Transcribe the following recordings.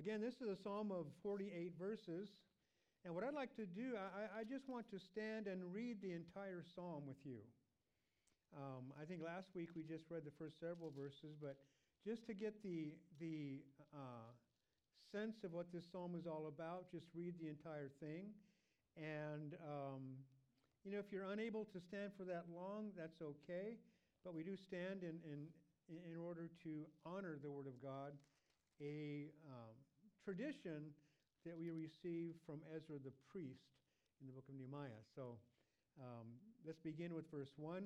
Again, this is a psalm of 48 verses. And what I'd like to do, I, I just want to stand and read the entire psalm with you. Um, I think last week we just read the first several verses, but just to get the, the uh, sense of what this psalm is all about, just read the entire thing. And, um, you know, if you're unable to stand for that long, that's okay. But we do stand in, in, in order to honor the Word of God, a um, tradition that we receive from Ezra the priest in the book of Nehemiah. So um, let's begin with verse 1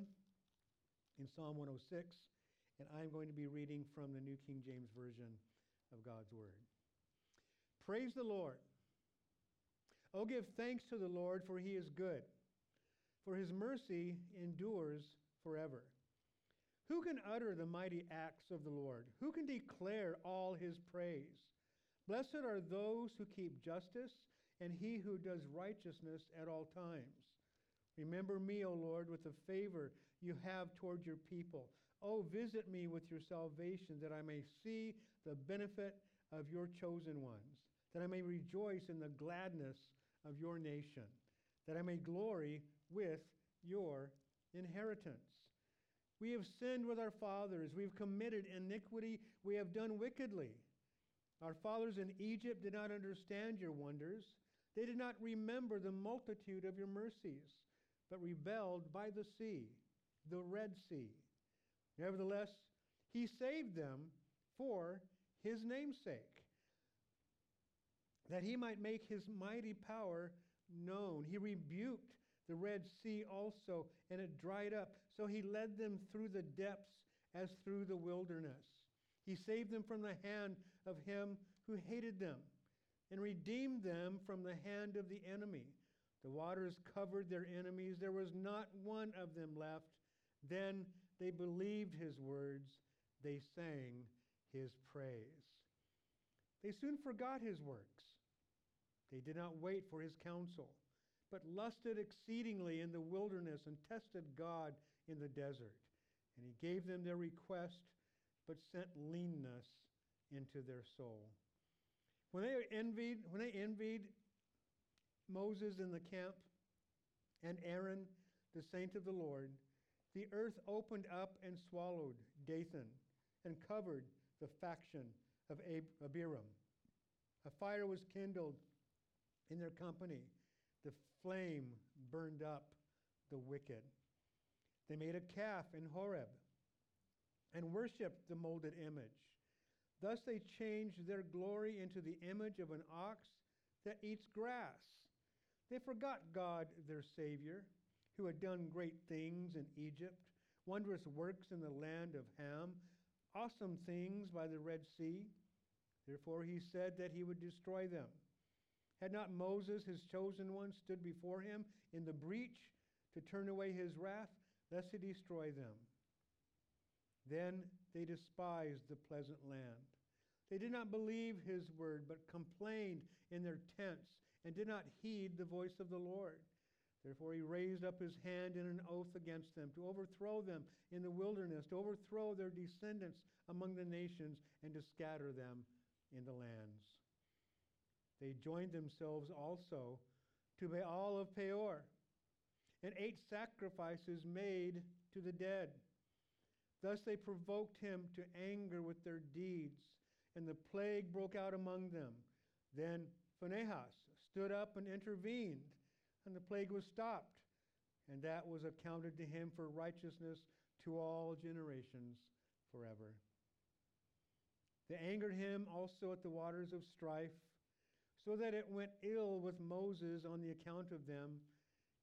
in Psalm 106, and I'm going to be reading from the New King James Version of God's Word. Praise the Lord. Oh, give thanks to the Lord, for he is good, for his mercy endures forever. Who can utter the mighty acts of the Lord? Who can declare all his praise? Blessed are those who keep justice, and he who does righteousness at all times. Remember me, O Lord, with the favor you have toward your people. Oh, visit me with your salvation, that I may see the benefit of your chosen ones, that I may rejoice in the gladness of your nation, that I may glory with your inheritance. We have sinned with our fathers. We've committed iniquity. We have done wickedly. Our fathers in Egypt did not understand your wonders. They did not remember the multitude of your mercies, but rebelled by the sea, the Red Sea. Nevertheless, he saved them for his namesake, that he might make his mighty power known. He rebuked the Red Sea also, and it dried up. So he led them through the depths as through the wilderness. He saved them from the hand of him who hated them and redeemed them from the hand of the enemy. The waters covered their enemies. There was not one of them left. Then they believed his words. They sang his praise. They soon forgot his works. They did not wait for his counsel, but lusted exceedingly in the wilderness and tested God in the desert. And he gave them their request but sent leanness into their soul. When they envied, when they envied Moses in the camp and Aaron, the saint of the Lord, the earth opened up and swallowed Dathan and covered the faction of Ab- Abiram. A fire was kindled in their company. The flame burned up the wicked. They made a calf in Horeb and worshiped the molded image. Thus they changed their glory into the image of an ox that eats grass. They forgot God, their Savior, who had done great things in Egypt, wondrous works in the land of Ham, awesome things by the Red Sea. Therefore he said that he would destroy them. Had not Moses, his chosen one, stood before him in the breach to turn away his wrath, lest he destroy them? Then they despised the pleasant land. They did not believe his word, but complained in their tents and did not heed the voice of the Lord. Therefore, he raised up his hand in an oath against them to overthrow them in the wilderness, to overthrow their descendants among the nations, and to scatter them in the lands. They joined themselves also to Baal of Peor and ate sacrifices made to the dead. Thus they provoked him to anger with their deeds, and the plague broke out among them. Then Phinehas stood up and intervened, and the plague was stopped, and that was accounted to him for righteousness to all generations forever. They angered him also at the waters of strife, so that it went ill with Moses on the account of them,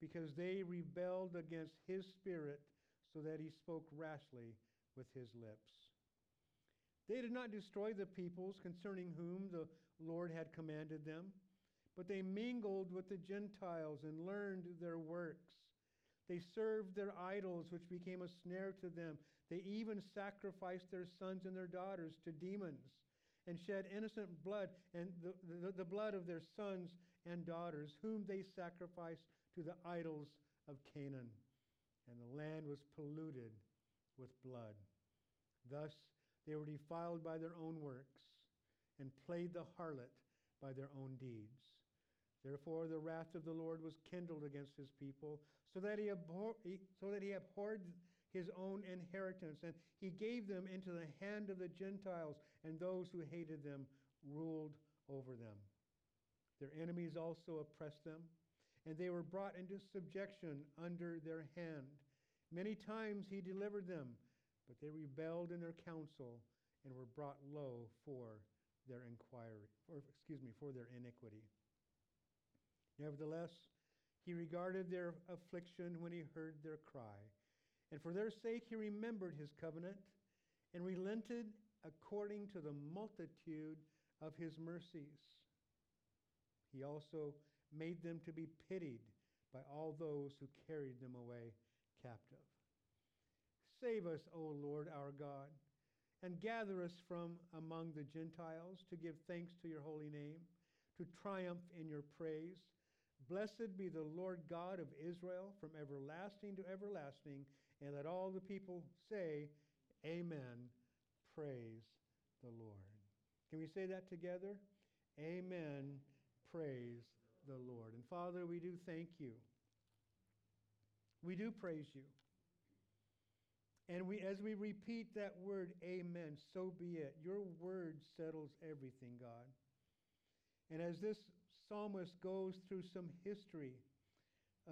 because they rebelled against his spirit, so that he spoke rashly with his lips. They did not destroy the peoples concerning whom the Lord had commanded them, but they mingled with the Gentiles and learned their works. They served their idols, which became a snare to them. They even sacrificed their sons and their daughters to demons and shed innocent blood and the, the, the blood of their sons and daughters, whom they sacrificed to the idols of Canaan. And the land was polluted with blood. Thus they were defiled by their own works, and played the harlot by their own deeds. Therefore, the wrath of the Lord was kindled against his people, so that he, abhor- so that he abhorred his own inheritance, and he gave them into the hand of the Gentiles, and those who hated them ruled over them. Their enemies also oppressed them, and they were brought into subjection under their hand. Many times he delivered them, but they rebelled in their counsel and were brought low for their inquiry, or excuse me, for their iniquity. Nevertheless, he regarded their affliction when he heard their cry. And for their sake he remembered his covenant and relented according to the multitude of his mercies. He also made them to be pitied by all those who carried them away captive. Save us, O Lord our God, and gather us from among the Gentiles to give thanks to your holy name, to triumph in your praise. Blessed be the Lord God of Israel from everlasting to everlasting. And let all the people say, Amen. Praise the Lord. Can we say that together? Amen. Praise the Lord. And Father, we do thank you. We do praise you. And we, as we repeat that word, amen, so be it. Your word settles everything, God. And as this psalmist goes through some history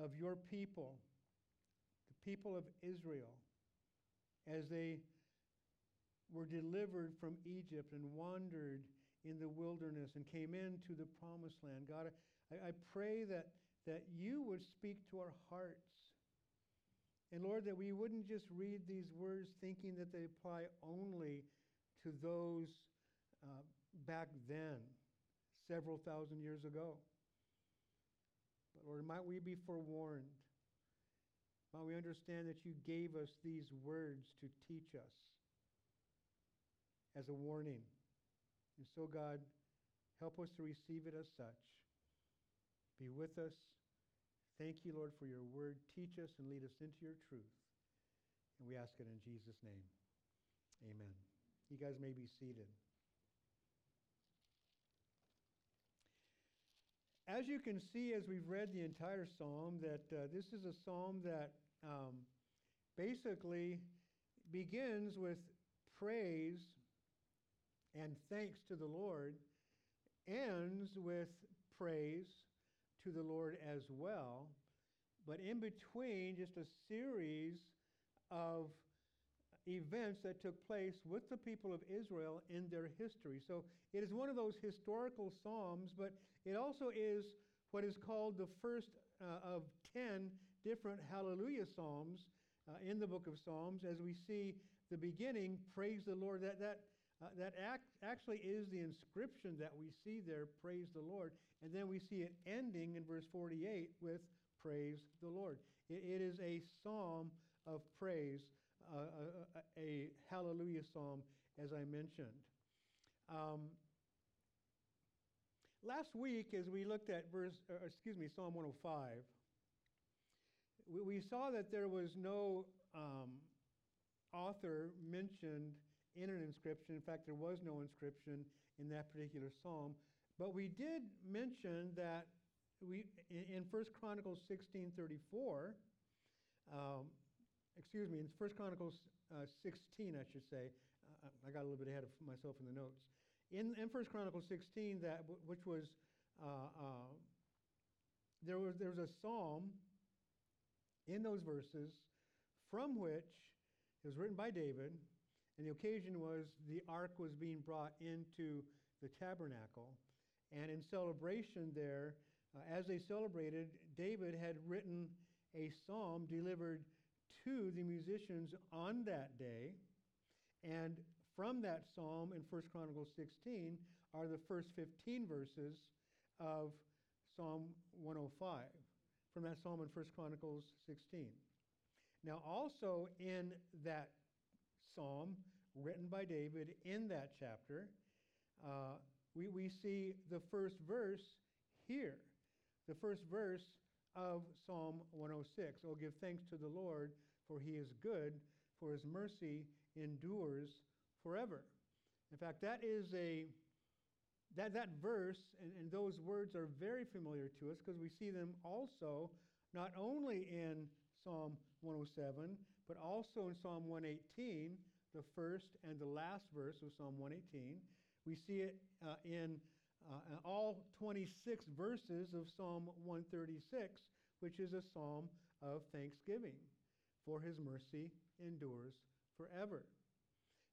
of your people, the people of Israel, as they were delivered from Egypt and wandered in the wilderness and came into the promised land, God, I, I pray that, that you would speak to our hearts and Lord, that we wouldn't just read these words thinking that they apply only to those uh, back then, several thousand years ago. But Lord, might we be forewarned? Might we understand that you gave us these words to teach us as a warning? And so, God, help us to receive it as such. Be with us Thank you, Lord, for your word. Teach us and lead us into your truth. And we ask it in Jesus' name. Amen. You guys may be seated. As you can see, as we've read the entire psalm, that uh, this is a psalm that um, basically begins with praise and thanks to the Lord, ends with praise to the Lord as well. But in between, just a series of events that took place with the people of Israel in their history. So it is one of those historical psalms, but it also is what is called the first uh, of 10 different hallelujah psalms uh, in the book of Psalms. As we see the beginning, praise the Lord, that, that uh, that act actually is the inscription that we see there, praise the Lord. And then we see it ending in verse 48 with praise the Lord. it, it is a psalm of praise, uh, a, a, a, hallelujah psalm, as I mentioned. Um, last week, as we looked at verse, uh, excuse me, Psalm 105, we, we saw that there was no um, author mentioned in an inscription. In fact, there was no inscription in that particular psalm. But we did mention that we in, 1 Chronicles 16:34, um, excuse me, in 1 Chronicles uh, 16, I should say, uh, I got a little bit ahead of myself in the notes. In, in 1 Chronicles 16, that which was uh, uh, there was there was a psalm in those verses from which it was written by David and the occasion was the ark was being brought into the tabernacle. And in celebration there, uh, as they celebrated, David had written a psalm delivered to the musicians on that day. And from that psalm in 1 Chronicles 16 are the first 15 verses of Psalm 105. From that psalm in 1 Chronicles 16. Now, also in that psalm written by David in that chapter, uh, we, we see the first verse here, the first verse of Psalm 106. Oh, give thanks to the Lord, for he is good, for his mercy endures forever. In fact, that is a that, that verse and, and those words are very familiar to us because we see them also not only in Psalm 107, but also in Psalm 118, the first and the last verse of Psalm 118. We see it uh, in uh, all 26 verses of Psalm 136, which is a psalm of thanksgiving, for his mercy endures forever.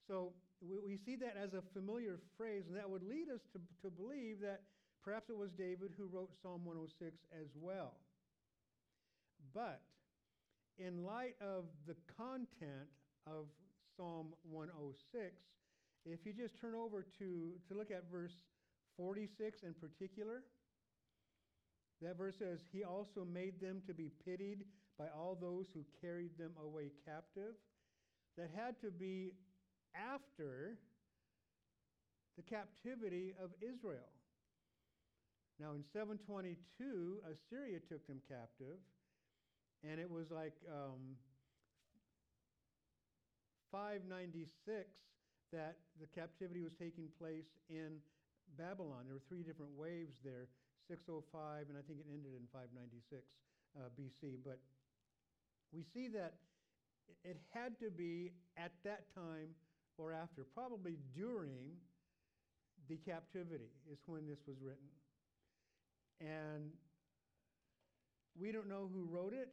So we, we see that as a familiar phrase, and that would lead us to, to believe that perhaps it was David who wrote Psalm 106 as well. But in light of the content of Psalm 106, if you just turn over to, to look at verse 46 in particular, that verse says, He also made them to be pitied by all those who carried them away captive. That had to be after the captivity of Israel. Now, in 722, Assyria took them captive, and it was like um, 596 that the captivity was taking place in Babylon. There were three different waves there 605, and I think it ended in 596 uh, BC. But we see that it had to be at that time or after, probably during the captivity, is when this was written. And we don't know who wrote it,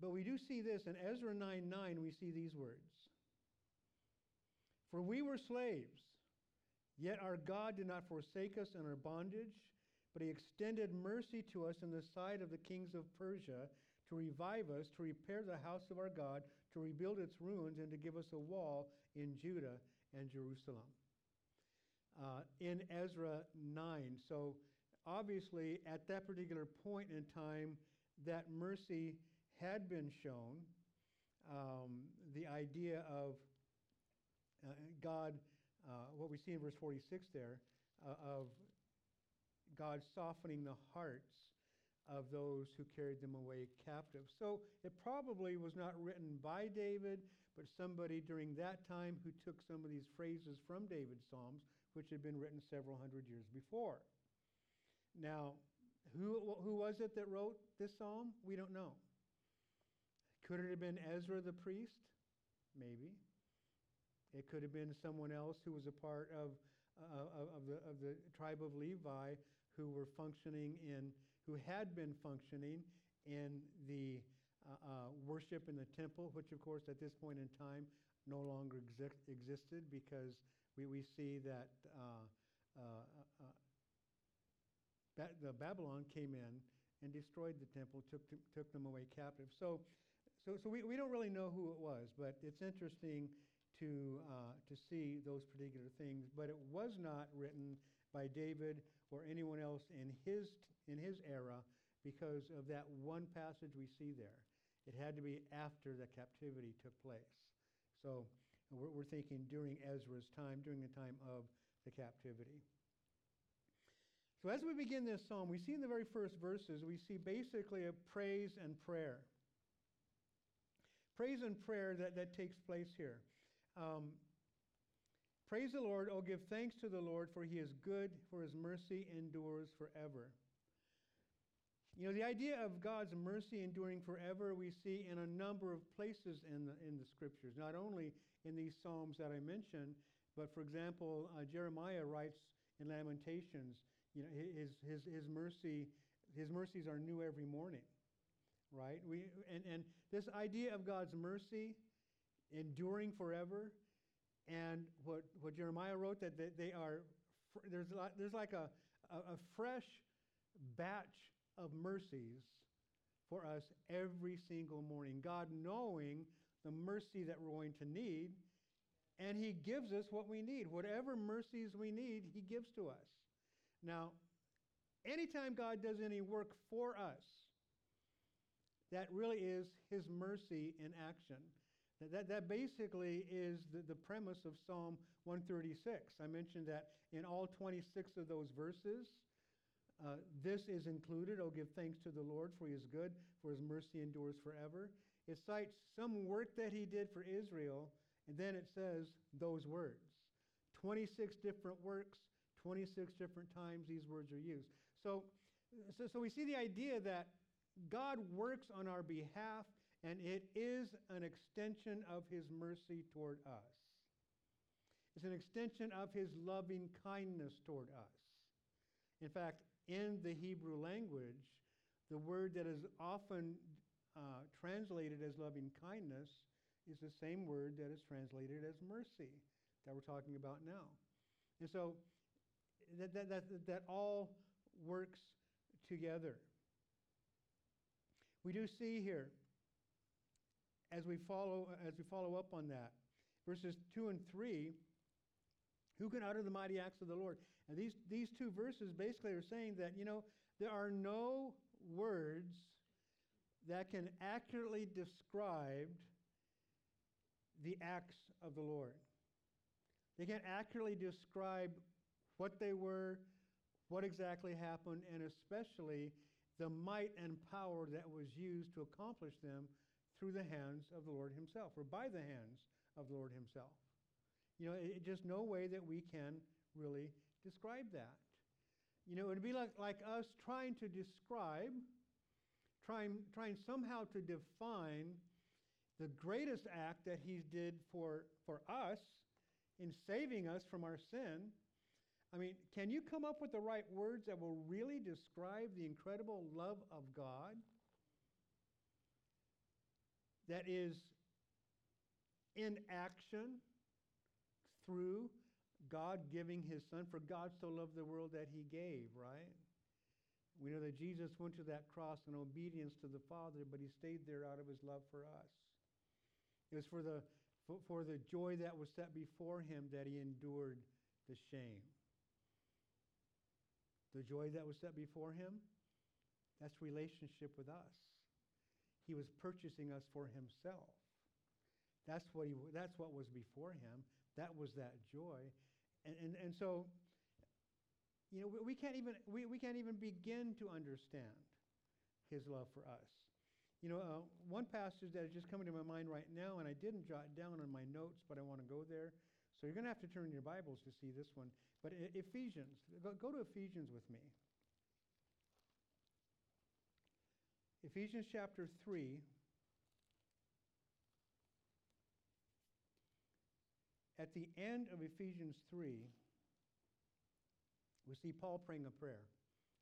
but we do see this in Ezra 9 9, we see these words For we were slaves, yet our God did not forsake us in our bondage, but he extended mercy to us in the sight of the kings of Persia to revive us, to repair the house of our God, to rebuild its ruins, and to give us a wall in Judah and Jerusalem. Uh, in Ezra 9. So, obviously, at that particular point in time, that mercy had been shown. Um, the idea of God, uh, what we see in verse 46 there, uh, of God softening the hearts of those who carried them away captive. So it probably was not written by David, but somebody during that time who took some of these phrases from David's Psalms, which had been written several hundred years before. Now, who, who was it that wrote this psalm? We don't know. Could it have been Ezra the priest? Maybe. It could have been someone else who was a part of, uh, of, the, of the tribe of Levi who were functioning in who had been functioning in the uh, uh, worship in the temple, which, of course, at this point in time no longer exi- existed because we, we see that uh, uh, uh, ba- the Babylon came in and destroyed the temple, took, to, took them away captive. So, so, so we, we don't really know who it was, but it's interesting to, uh, to see those particular things. But it was not written by David or anyone else in his in his era because of that one passage we see there. It had to be after the captivity took place. So we're, we're thinking during Ezra's time, during the time of the captivity. So as we begin this psalm, we see in the very first verses, we see basically a praise and prayer. Praise and prayer that, that takes place here. Um, praise the Lord, oh, give thanks to the Lord, for he is good, for his mercy endures forever. You know, the idea of God's mercy enduring forever we see in a number of places in the, in the scriptures, not only in these Psalms that I mentioned, but for example, uh, Jeremiah writes in Lamentations, you know, his, his, his mercy, his mercies are new every morning, right? We, and, and this idea of God's mercy enduring forever, and what, what Jeremiah wrote, that they, they are, there's, there's like a, a, a fresh batch of mercies for us every single morning. God knowing the mercy that we're going to need, and He gives us what we need. Whatever mercies we need, He gives to us. Now, anytime God does any work for us, that really is His mercy in action. That, that basically is the, the premise of Psalm 136. I mentioned that in all 26 of those verses, uh, this is included. Oh, give thanks to the Lord, for he is good, for his mercy endures forever. It cites some work that he did for Israel, and then it says those words 26 different works, 26 different times these words are used. So, so, so we see the idea that God works on our behalf, and it is an extension of his mercy toward us. It's an extension of his loving kindness toward us. In fact, in the Hebrew language, the word that is often uh, translated as loving kindness is the same word that is translated as mercy that we're talking about now. And so that, that, that, that all works together. We do see here, as we follow, as we follow up on that, verses 2 and 3, who can utter the mighty acts of the Lord? And these, these two verses basically are saying that, you know, there are no words that can accurately describe the acts of the Lord. They can't accurately describe what they were, what exactly happened, and especially the might and power that was used to accomplish them through the hands of the Lord Himself, or by the hands of the Lord Himself. You know, it, just no way that we can really describe that. You know, it would be like, like us trying to describe, trying, trying somehow to define the greatest act that he did for, for us in saving us from our sin. I mean, can you come up with the right words that will really describe the incredible love of God that is in action through God giving his son, for God so loved the world that he gave, right? We know that Jesus went to that cross in obedience to the Father, but he stayed there out of his love for us. It was for the, for, for the joy that was set before him that he endured the shame. The joy that was set before him, that's relationship with us. He was purchasing us for himself. That's what, he, that's what was before him. That was that joy. And, and, and so, you know, we, we, can't even, we, we can't even begin to understand his love for us. You know, uh, one passage that is just coming to my mind right now, and I didn't jot down on my notes, but I want to go there. So you're going to have to turn your Bibles to see this one. But Ephesians, go, go to Ephesians with me. Ephesians chapter 3. At the end of Ephesians 3, we see Paul praying a prayer.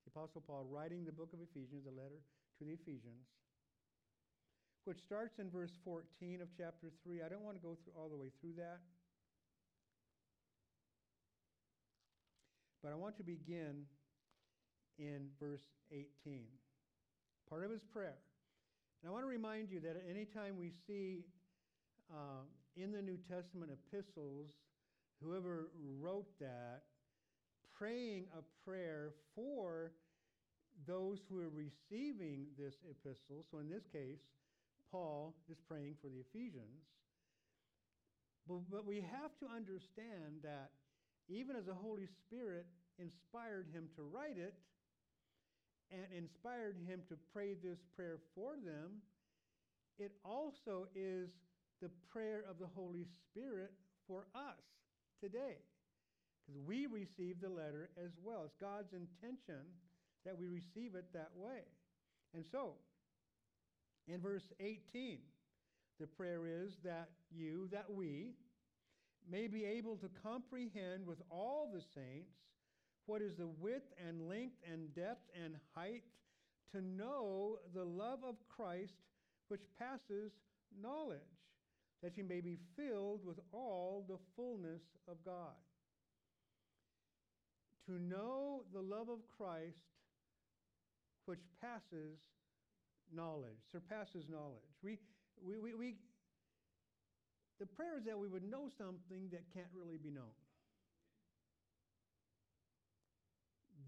The Apostle Paul writing the book of Ephesians, a letter to the Ephesians, which starts in verse 14 of chapter 3. I don't want to go through all the way through that. But I want to begin in verse 18. Part of his prayer. And I want to remind you that anytime we see uh, in the New Testament epistles, whoever wrote that, praying a prayer for those who are receiving this epistle. So in this case, Paul is praying for the Ephesians. But, but we have to understand that even as the Holy Spirit inspired him to write it and inspired him to pray this prayer for them, it also is the prayer of the Holy Spirit for us today. Because we receive the letter as well. It's God's intention that we receive it that way. And so, in verse 18, the prayer is that you, that we, may be able to comprehend with all the saints what is the width and length and depth and height, to know the love of Christ which passes knowledge, that you may be filled with all the fullness of God. To know the love of Christ which passes knowledge, surpasses knowledge. We, we, we, we, the prayer is that we would know something that can't really be known.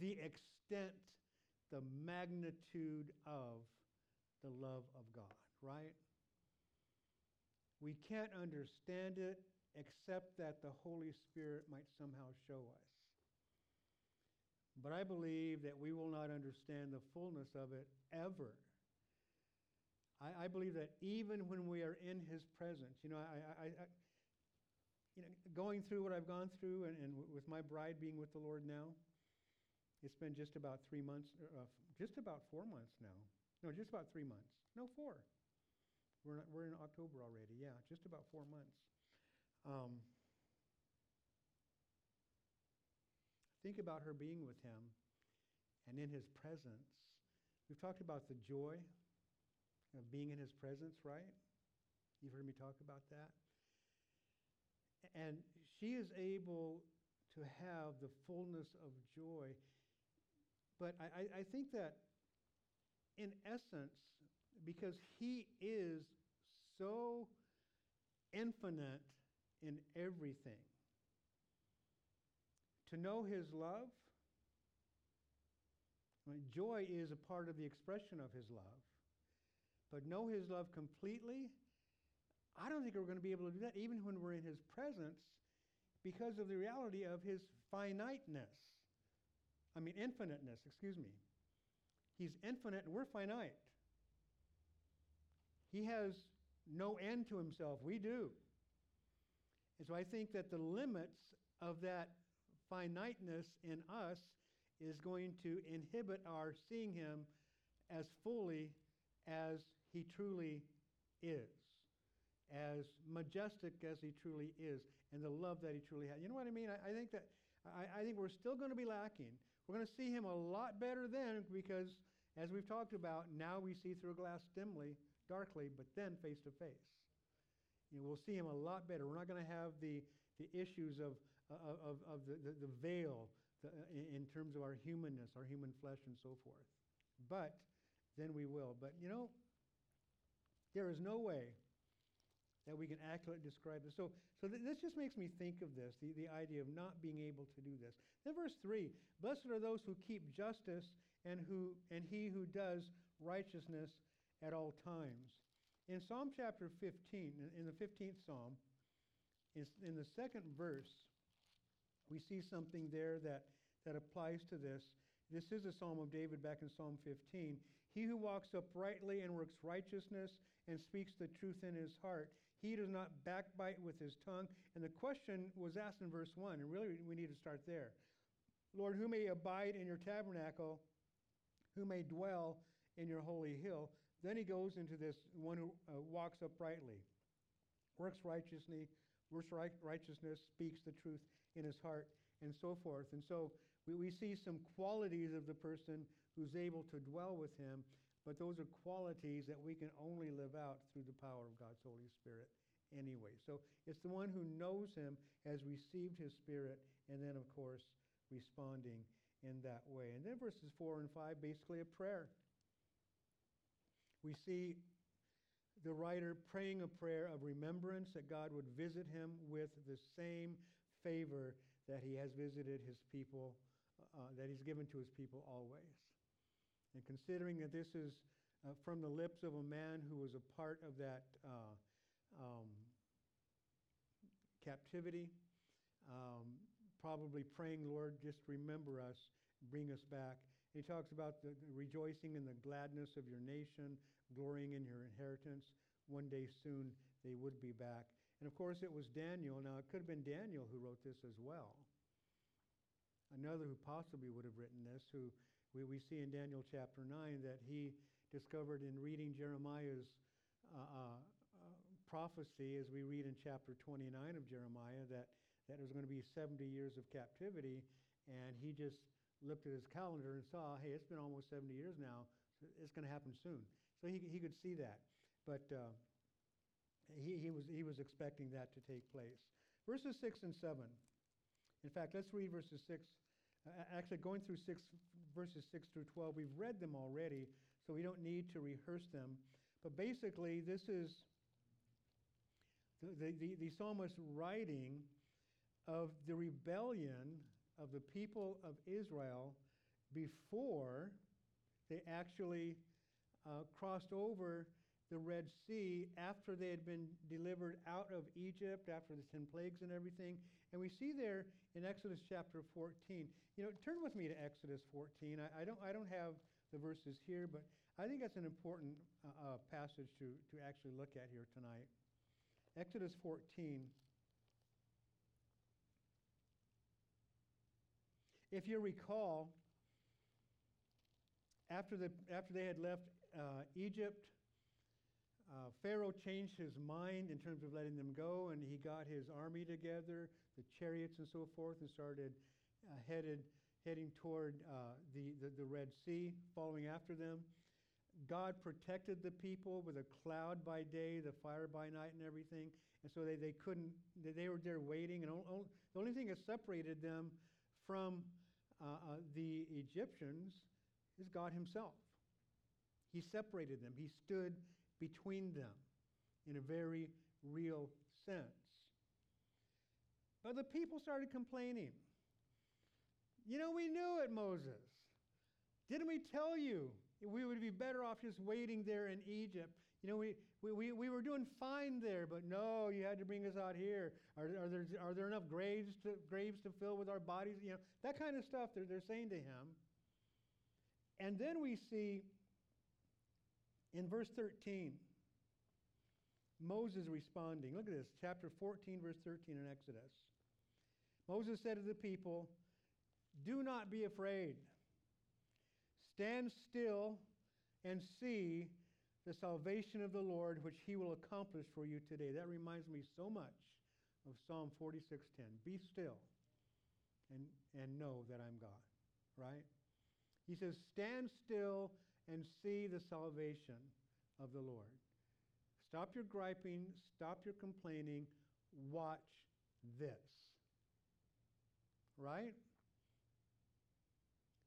The extent, the magnitude of the love of God, right? We can't understand it except that the Holy Spirit might somehow show us. But I believe that we will not understand the fullness of it ever. I, I believe that even when we are in His presence, you know, I, I, I, you know, going through what I've gone through and, and with my bride being with the Lord now, it's been just about three months, uh, just about four months now. No, just about three months. No, four. We're, not, we're in October already. Yeah, just about four months. Um, think about her being with him and in his presence. We've talked about the joy of being in his presence, right? You've heard me talk about that. And she is able to have the fullness of joy. But I, I, think that in essence, because he is so infinite in everything, to know his love, joy is a part of the expression of his love. But know his love completely, I don't think we're going to be able to do that even when we're in his presence because of the reality of his finiteness. I mean, infiniteness, excuse me. He's infinite and we're finite. He has no end to himself. We do. And so I think that the limits of that finiteness in us is going to inhibit our seeing him as fully as he truly is, as majestic as he truly is, and the love that he truly has. You know what I mean? I, I think that I, I think we're still going to be lacking. We're going to see him a lot better then because, as we've talked about, now we see through a glass dimly, darkly, but then face to face. You know, we'll see him a lot better. We're not going to have the, the issues of, of, of, the, the, the veil the, in terms of our humanness, our human flesh, and so forth. But then we will. But you know, there is no way that we can accurately describe this. So, so th- this just makes me think of this, the, the idea of not being able to do this. Then verse 3, blessed are those who keep justice and, who, and he who does righteousness at all times. In Psalm chapter 15, in, the 15th Psalm, in, in the second verse, we see something there that, that applies to this. This is a psalm of David back in Psalm 15. He who walks uprightly and works righteousness and speaks the truth in his heart, he does not backbite with his tongue. And the question was asked in verse 1, and really we need to start there. Lord, who may abide in your tabernacle, who may dwell in your holy hill? Then he goes into this one who uh, walks uprightly, works righteously, works right, righteousness, speaks the truth in his heart, and so forth. And so we, we see some qualities of the person who's able to dwell with him, but those are qualities that we can only live out through the power of God's Holy Spirit anyway. So it's the one who knows him, has received his Spirit, and then, of course, responding in that way. And then verses 4 and 5, basically a prayer. We see the writer praying a prayer of remembrance that God would visit him with the same favor that he has visited his people, uh, that he's given to his people always. And considering that this is uh, from the lips of a man who was a part of that uh, um, captivity, um, probably praying, Lord, just remember us, bring us back. He talks about the, rejoicing in the gladness of your nation, glorying in your inheritance. One day soon they would be back. And of course, it was Daniel. Now, it could have been Daniel who wrote this as well. Another who possibly would have written this, who we, we see in Daniel chapter 9 that he discovered in reading Jeremiah's uh, uh, uh, prophecy, as we read in chapter 29 of Jeremiah, that, that there was going to be 70 years of captivity. And he just looked at his calendar and saw, hey, it's been almost 70 years now. So it's going to happen soon. So he, he could see that. But uh, he, he, was, he was expecting that to take place. Verses 6 and 7. In fact, let's read verses 6. Uh, actually, going through six, verses 6 through 12, we've read them already, so we don't need to rehearse them. But basically, this is the, the, the psalmist writing of the rebellion of the people of Israel before they actually uh, crossed over the Red Sea after they had been delivered out of Egypt, after the 10 plagues and everything. And we see there in Exodus chapter 14. You know, turn with me to Exodus 14. I, I don't, I don't have the verses here, but I think that's an important uh, uh, passage to, to actually look at here tonight. Exodus 14. If you recall, after, the, after they had left uh, Egypt, uh, Pharaoh changed his mind in terms of letting them go, and he got his army together, the chariots and so forth, and started uh, headed heading toward uh, the, the, the Red Sea, following after them. God protected the people with a cloud by day, the fire by night, and everything. And so they, they couldn't, they, were there waiting. And the only thing that separated them from uh, uh, the Egyptians is God Himself. He separated them, He stood between them in a very real sense. But the people started complaining. You know, we knew it, Moses. Didn't we tell you we would be better off just waiting there in Egypt? You know, we, we, we, we were doing fine there, but no, you had to bring us out here. Are, are, there, are there enough graves to, graves to fill with our bodies? You know, that kind of stuff they're, they're saying to him. And then we see in verse 13, Moses responding. Look at this, chapter 14, verse 13 in Exodus. Moses said to the people, Do not be afraid. Stand still and see the salvation of the Lord, which he will accomplish for you today. That reminds me so much of Psalm 46:10. Be still and, and know that I'm God. Right? He says, Stand still and see the salvation of the Lord. Stop your griping, stop your complaining, watch this. Right?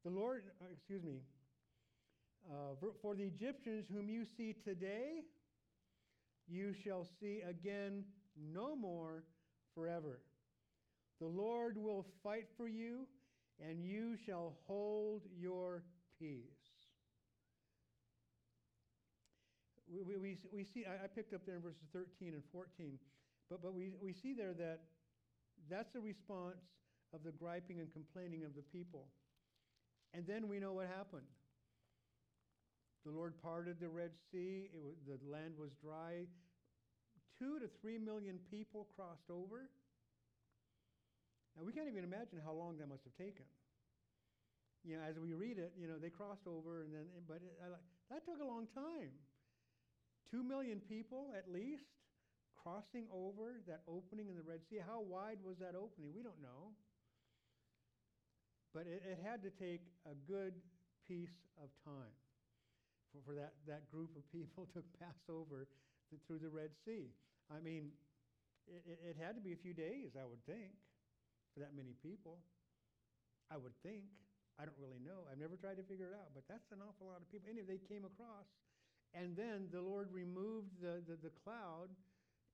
The Lord, uh, excuse me, uh, for, the Egyptians whom you see today, you shall see again no more forever. The Lord will fight for you, and you shall hold your peace. We, we, we, we see, I, I picked up there in verses 13 and 14, but, but we, we see there that that's the response of the griping and complaining of the people. And then we know what happened. The Lord parted the Red Sea, was, the land was dry. Two to three million people crossed over. Now, we can't even imagine how long that must have taken. You know, as we read it, you know, they crossed over, and then, but it, I, that took a long time. Two million people, at least, crossing over that opening in the Red Sea. How wide was that opening? We don't know. But it, it had to take a good piece of time for, for that, that group of people to pass over th- through the Red Sea. I mean, it, it, it had to be a few days, I would think, for that many people. I would think. I don't really know. I've never tried to figure it out, but that's an awful lot of people. Anyway, they came across. And then the Lord removed the, the, the cloud,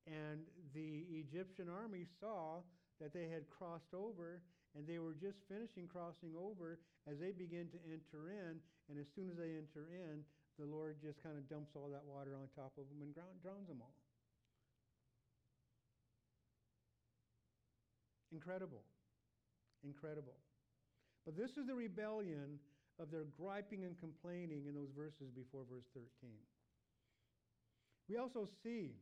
and the Egyptian army saw that they had crossed over, and they were just finishing crossing over as they begin to enter in. And as soon as they enter in, the Lord just kind of dumps all that water on top of them and drown, drowns them all. Incredible. Incredible. But this is the rebellion of their griping and complaining in those verses before verse 13. We also see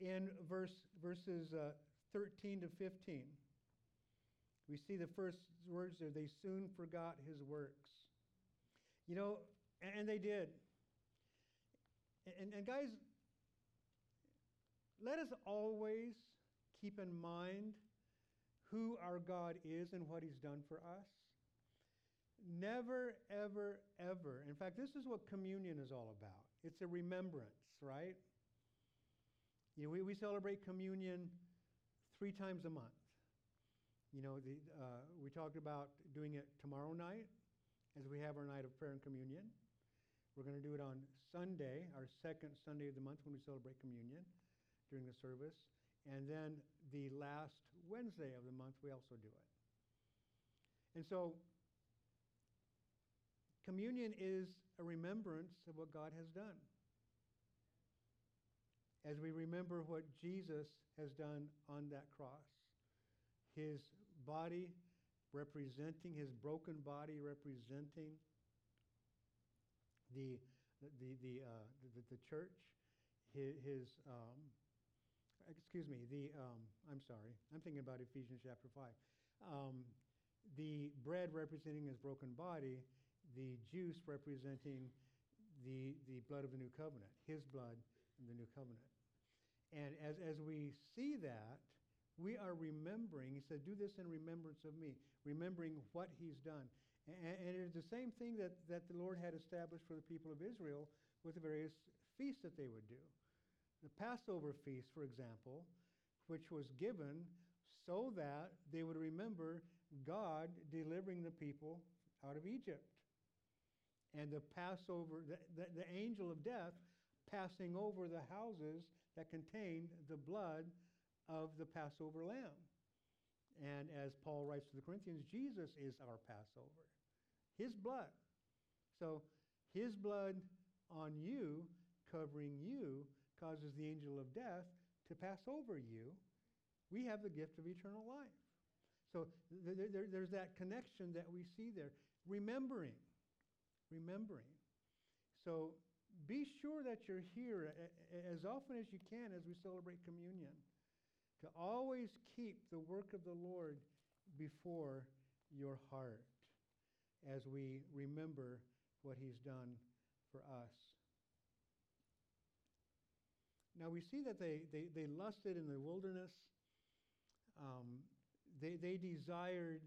in verse, verses uh, 13 to 15, we see the first words there, they soon forgot his works. You know, and, they did. And, and guys, let us always keep in mind who our God is and what he's done for us. Never, ever, ever. In fact, this is what communion is all about. It's a remembrance, right? You know, we, we celebrate communion three times a month. You know, the, uh, we talked about doing it tomorrow night as we have our night of prayer and communion. We're going to do it on Sunday, our second Sunday of the month when we celebrate communion during the service. And then the last Wednesday of the month, we also do it. And so, communion is a remembrance of what God has done. As we remember what Jesus has done on that cross, his body representing, his broken body representing the, the, the, uh, the, the, church, his, um, excuse me, the, um, I'm sorry, I'm thinking about Ephesians chapter 5. Um, the bread representing his broken body, the juice representing the, the blood of the new covenant, his blood in the new covenant. And as, as we see that, we are remembering, he said, do this in remembrance of me, remembering what he's done. And, and it is the same thing that, that the Lord had established for the people of Israel with the various feasts that they would do. The Passover feast, for example, which was given so that they would remember God delivering the people out of Egypt. And the Passover, the, the, the angel of death passing over the houses that contained the blood of the Passover lamb. And as Paul writes to the Corinthians, Jesus is our Passover. His blood. So his blood on you, covering you, causes the angel of death to pass over you. We have the gift of eternal life. So th- th- there, there's that connection that we see there. Remembering. Remembering. So be sure that you're here as often as you can as we celebrate communion to always keep the work of the Lord before your heart as we remember what he's done for us. Now we see that they, they, they lusted in the wilderness. Um, they, they desired,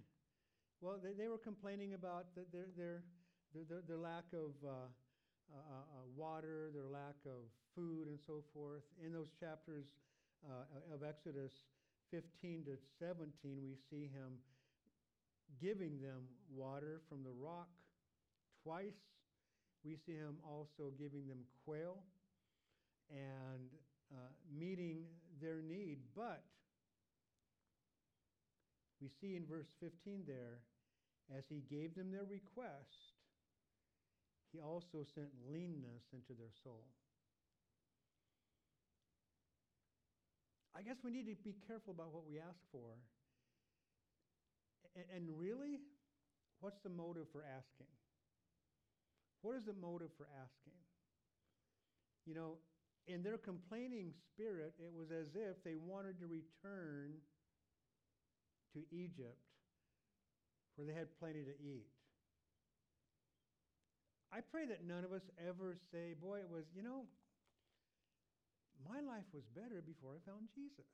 well, they, they were complaining about the, their, their, their, their, lack of uh, uh, uh, water, their lack of food, and so forth. In those chapters, uh, of Exodus 15 to 17, we see him giving them water from the rock twice. We see him also giving them quail and uh, meeting their need. But we see in verse 15 there, as he gave them their request, he also sent leanness into their soul. I guess we need to be careful about what we ask for. And, and really, what's the motive for asking? What is the motive for asking? You know, in their complaining spirit, it was as if they wanted to return to Egypt where they had plenty to eat. I pray that none of us ever say, boy, it was, you know, my life was better before I found Jesus.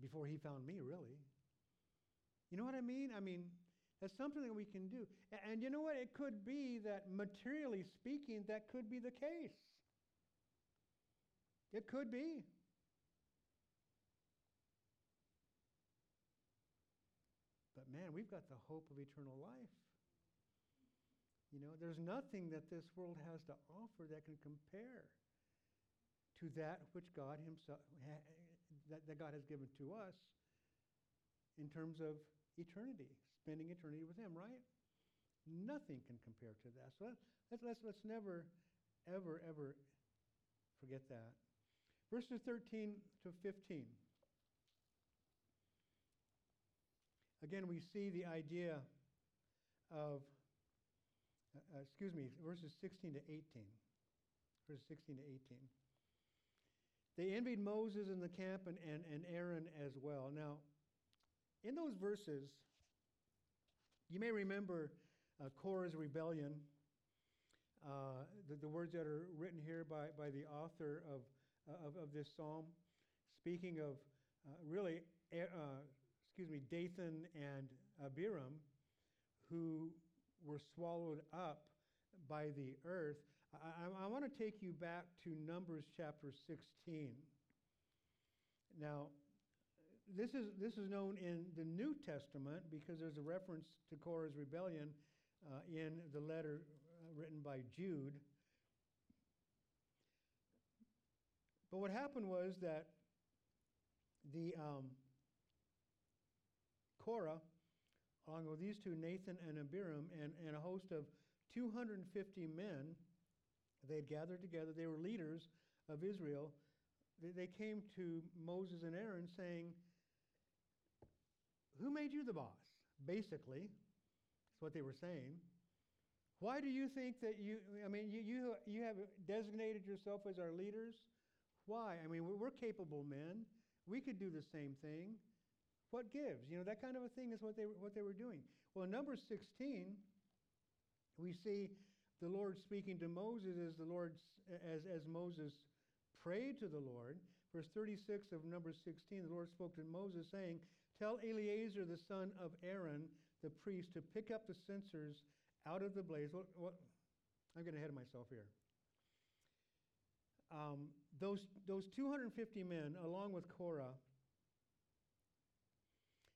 Before he found me, really. You know what I mean? I mean, that's something that we can do. And you know what? It could be that, materially speaking, that could be the case. It could be. But man, we've got the hope of eternal life. You know, there's nothing that this world has to offer that can compare to that which God Himself, that, that God has given to us in terms of eternity, spending eternity with Him, right? Nothing can compare to that. So let's, let's, let's never, ever, ever forget that. Verses 13 to 15. Again, we see the idea of, uh, excuse me, verses 16 to 18. Verses 16 to 18. They envied Moses in the camp and, and, and Aaron as well. Now, in those verses, you may remember uh, Korah's rebellion, uh, the, the, words that are written here by, by the author of, uh, of, of, this psalm, speaking of uh, really, uh, excuse me, Dathan and Abiram, who were swallowed up by the earth. I, I, want to take you back to Numbers chapter 16. Now, this is, this is known in the New Testament because there's a reference to Korah's rebellion uh, in the letter uh, written by Jude. But what happened was that the um, Korah, along with these two, Dathan and Abiram, and, and a host of 250 men, they had gathered together. They were leaders of Israel. They, came to Moses and Aaron saying, Who made you the boss? Basically, that's what they were saying. Why do you think that you, I mean, you, you, you have designated yourself as our leaders? Why? I mean, we're, we're capable men. We could do the same thing. What gives? You know, that kind of a thing is what they, were- what they were doing. Well, in number 16, we see the Lord speaking to Moses as the Lord, as, as Moses prayed to the Lord. Verse 36 of number 16, the Lord spoke to Moses, saying, Tell Eleazar the son of Aaron, the priest, to pick up the censers out of the blaze. What, what, I'm getting ahead of myself here. Um, those, those 250 men, along with Korah,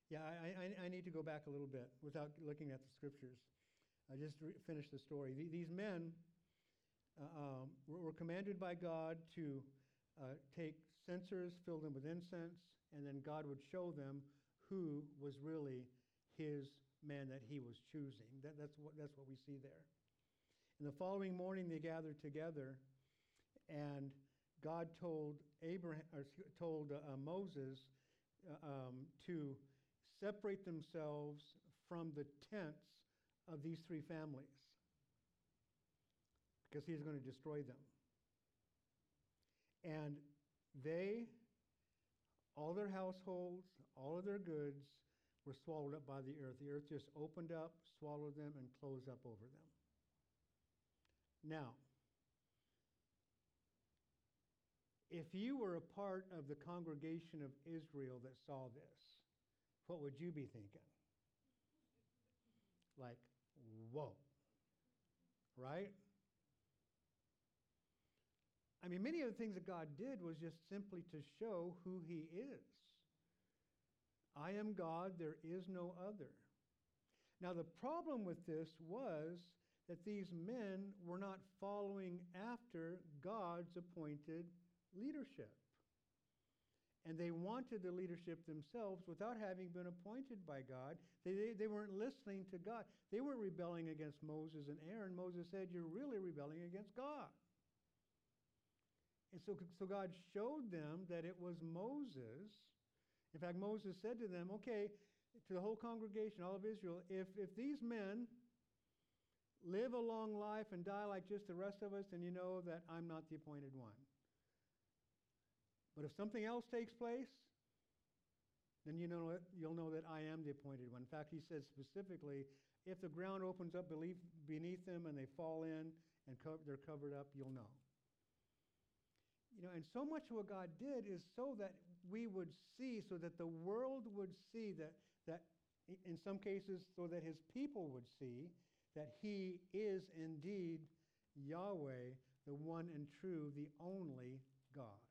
yeah, I, I, I need to go back a little bit without looking at the scriptures. I just re- finished the story. The- these men uh, um, were, were commanded by God to uh, take censers, fill them with incense, and then God would show them who was really his man that he was choosing. That, that's, what, that's what we see there. And the following morning, they gathered together, and God told Abraham, or told uh, uh, Moses uh, um, to separate themselves from the tents of these three families because he's going to destroy them. And they, all their households, all of their goods were swallowed up by the earth. The earth just opened up, swallowed them, and closed up over them. Now, if you were a part of the congregation of Israel that saw this, what would you be thinking? Like, whoa. Right? I mean, many of the things that God did was just simply to show who He is. I am God, there is no other. Now, the problem with this was that these men were not following after God's appointed leadership. And they wanted the leadership themselves without having been appointed by God. They, they, they weren't listening to God. They weren't rebelling against Moses and Aaron. Moses said, You're really rebelling against God. And so, so God showed them that it was Moses. In fact, Moses said to them, Okay, to the whole congregation, all of Israel, if, if these men live a long life and die like just the rest of us, then you know that I'm not the appointed one. But if something else takes place, then you know it- you'll know that I am the appointed one. In fact, he says specifically, if the ground opens up beneath, them and they fall in and co- they're covered up, you'll know. You know, and so much of what God did is so that we would see, so that the world would see that that in some cases, so that His people would see that He is indeed Yahweh, the one and true, the only God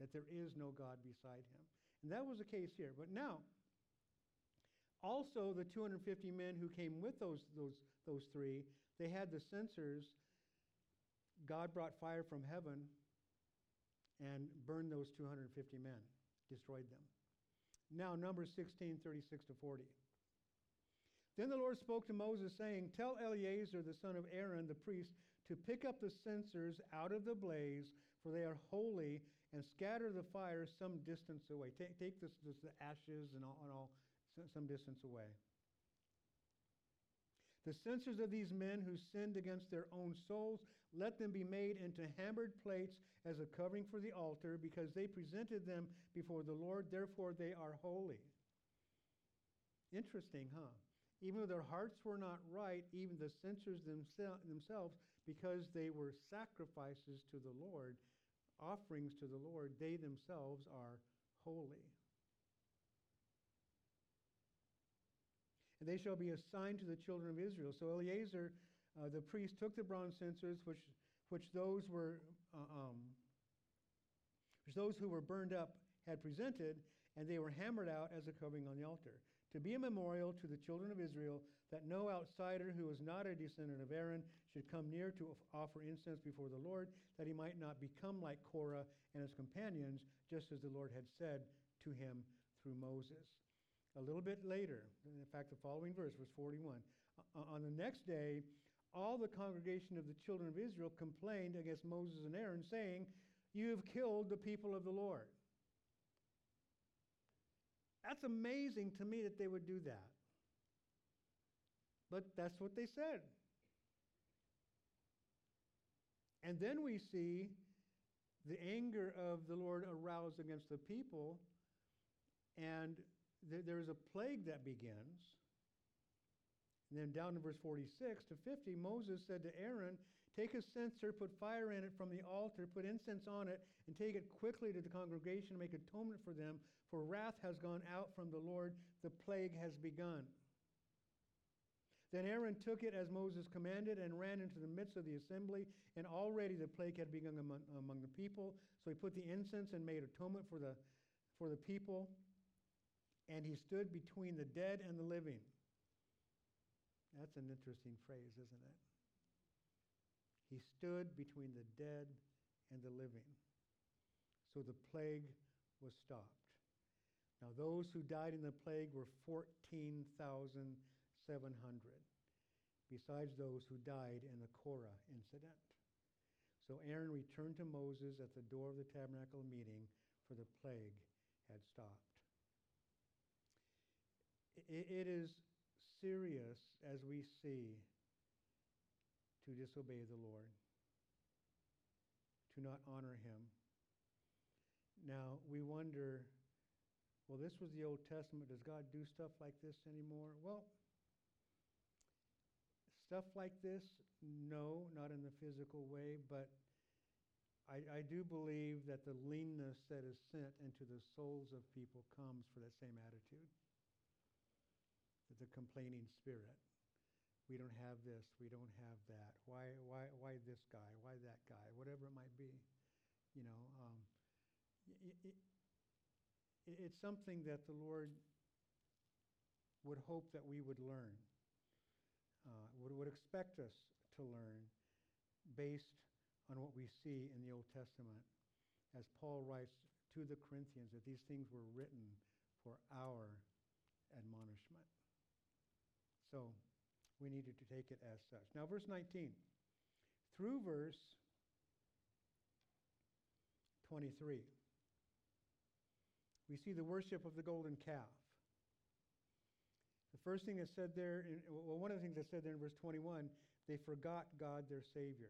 that there is no God beside him. And that was the case here. But now, also the 250 men who came with those, those, those three, they had the censers. God brought fire from heaven and burned those 250 men, destroyed them. Now, Numbers 16, 36 to 40. Then the Lord spoke to Moses, saying, Tell Eleazar, the son of Aaron, the priest, to pick up the censers out of the blaze, for they are holy, and scatter the fire some distance away. Take, take this, this, the ashes and all, and all so- some distance away. The censers of these men who sinned against their own souls, let them be made into hammered plates as a covering for the altar, because they presented them before the Lord, therefore they are holy. Interesting, huh? Even though their hearts were not right, even the censers themsel- themselves, because they were sacrifices to the Lord, offerings to the Lord, they themselves are holy. And they shall be a sign to the children of Israel. So Eleazar, uh, the priest, took the bronze censers, which, which those were, uh, um, which those who were burned up had presented, and they were hammered out as a covering on the altar, to be a memorial to the children of Israel that no outsider who is not a descendant of Aaron should come near to offer incense before the Lord, that he might not become like Korah and his companions, just as the Lord had said to him through Moses. A little bit later, in fact, the following verse, verse 41, on the next day, all the congregation of the children of Israel complained against Moses and Aaron, saying, You have killed the people of the Lord. That's amazing to me that they would do that. But that's what they said. And then we see the anger of the Lord aroused against the people. And th- there's a plague that begins. And then down to verse 46 to 50, Moses said to Aaron, Take a censer, put fire in it from the altar, put incense on it, and take it quickly to the congregation, to make atonement for them, for wrath has gone out from the Lord, the plague has begun. Then Aaron took it as Moses commanded and ran into the midst of the assembly, and already the plague had begun among, among the people. So he put the incense and made atonement for the, for the people, and he stood between the dead and the living. That's an interesting phrase, isn't it? He stood between the dead and the living. So the plague was stopped. Now, those who died in the plague were 14,700, besides those who died in the Korah incident. So Aaron returned to Moses at the door of the tabernacle meeting, for the plague had stopped. it, it is serious as we see to disobey the Lord, to not honor Him. Now, we wonder well, this was the Old Testament. Does God do stuff like this anymore? Well, stuff like this, no, not in the physical way, but I, I do believe that the leanness that is sent into the souls of people comes for that same attitude. The complaining spirit we don't have this, we don't have that. Why, why, why this guy? Why that guy? Whatever it might be, you know. Um, it, it, it's something that the Lord would hope that we would learn, uh, would, would expect us to learn based on what we see in the Old Testament. As Paul writes to the Corinthians, that these things were written for our admonishment. So, we needed to take it as such. Now, verse 19. Through verse 23, we see the worship of the golden calf. The first thing that's said there, in, well, one of the things that's said there in verse 21, they forgot God their Savior.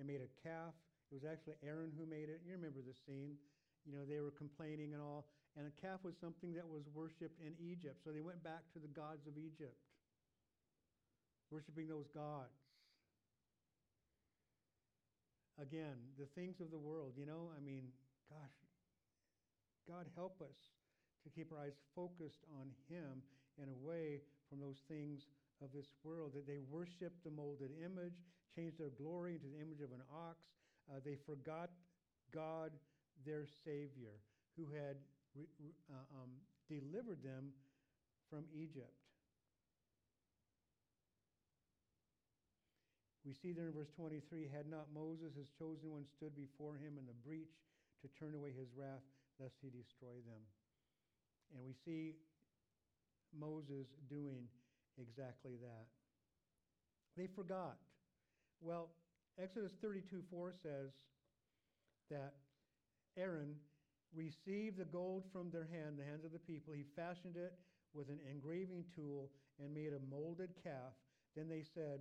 They made a calf. It was actually Aaron who made it. You remember the scene. You know, they were complaining and all. And a calf was something that was worshipped in Egypt. So they went back to the gods of Egypt worshiping those gods. Again, the things of the world, you know, I mean, gosh, God help us to keep our eyes focused on Him and away from those things of this world. That they worshiped the molded image, changed their glory into the image of an ox. Uh, they forgot God, their Savior, who had re- uh, um, delivered them from Egypt. We see there in verse 23 Had not Moses, his chosen one, stood before him in the breach to turn away his wrath, lest he destroy them. And we see Moses doing exactly that. They forgot. Well, Exodus 32 4 says that Aaron received the gold from their hand, the hands of the people. He fashioned it with an engraving tool and made a molded calf. Then they said,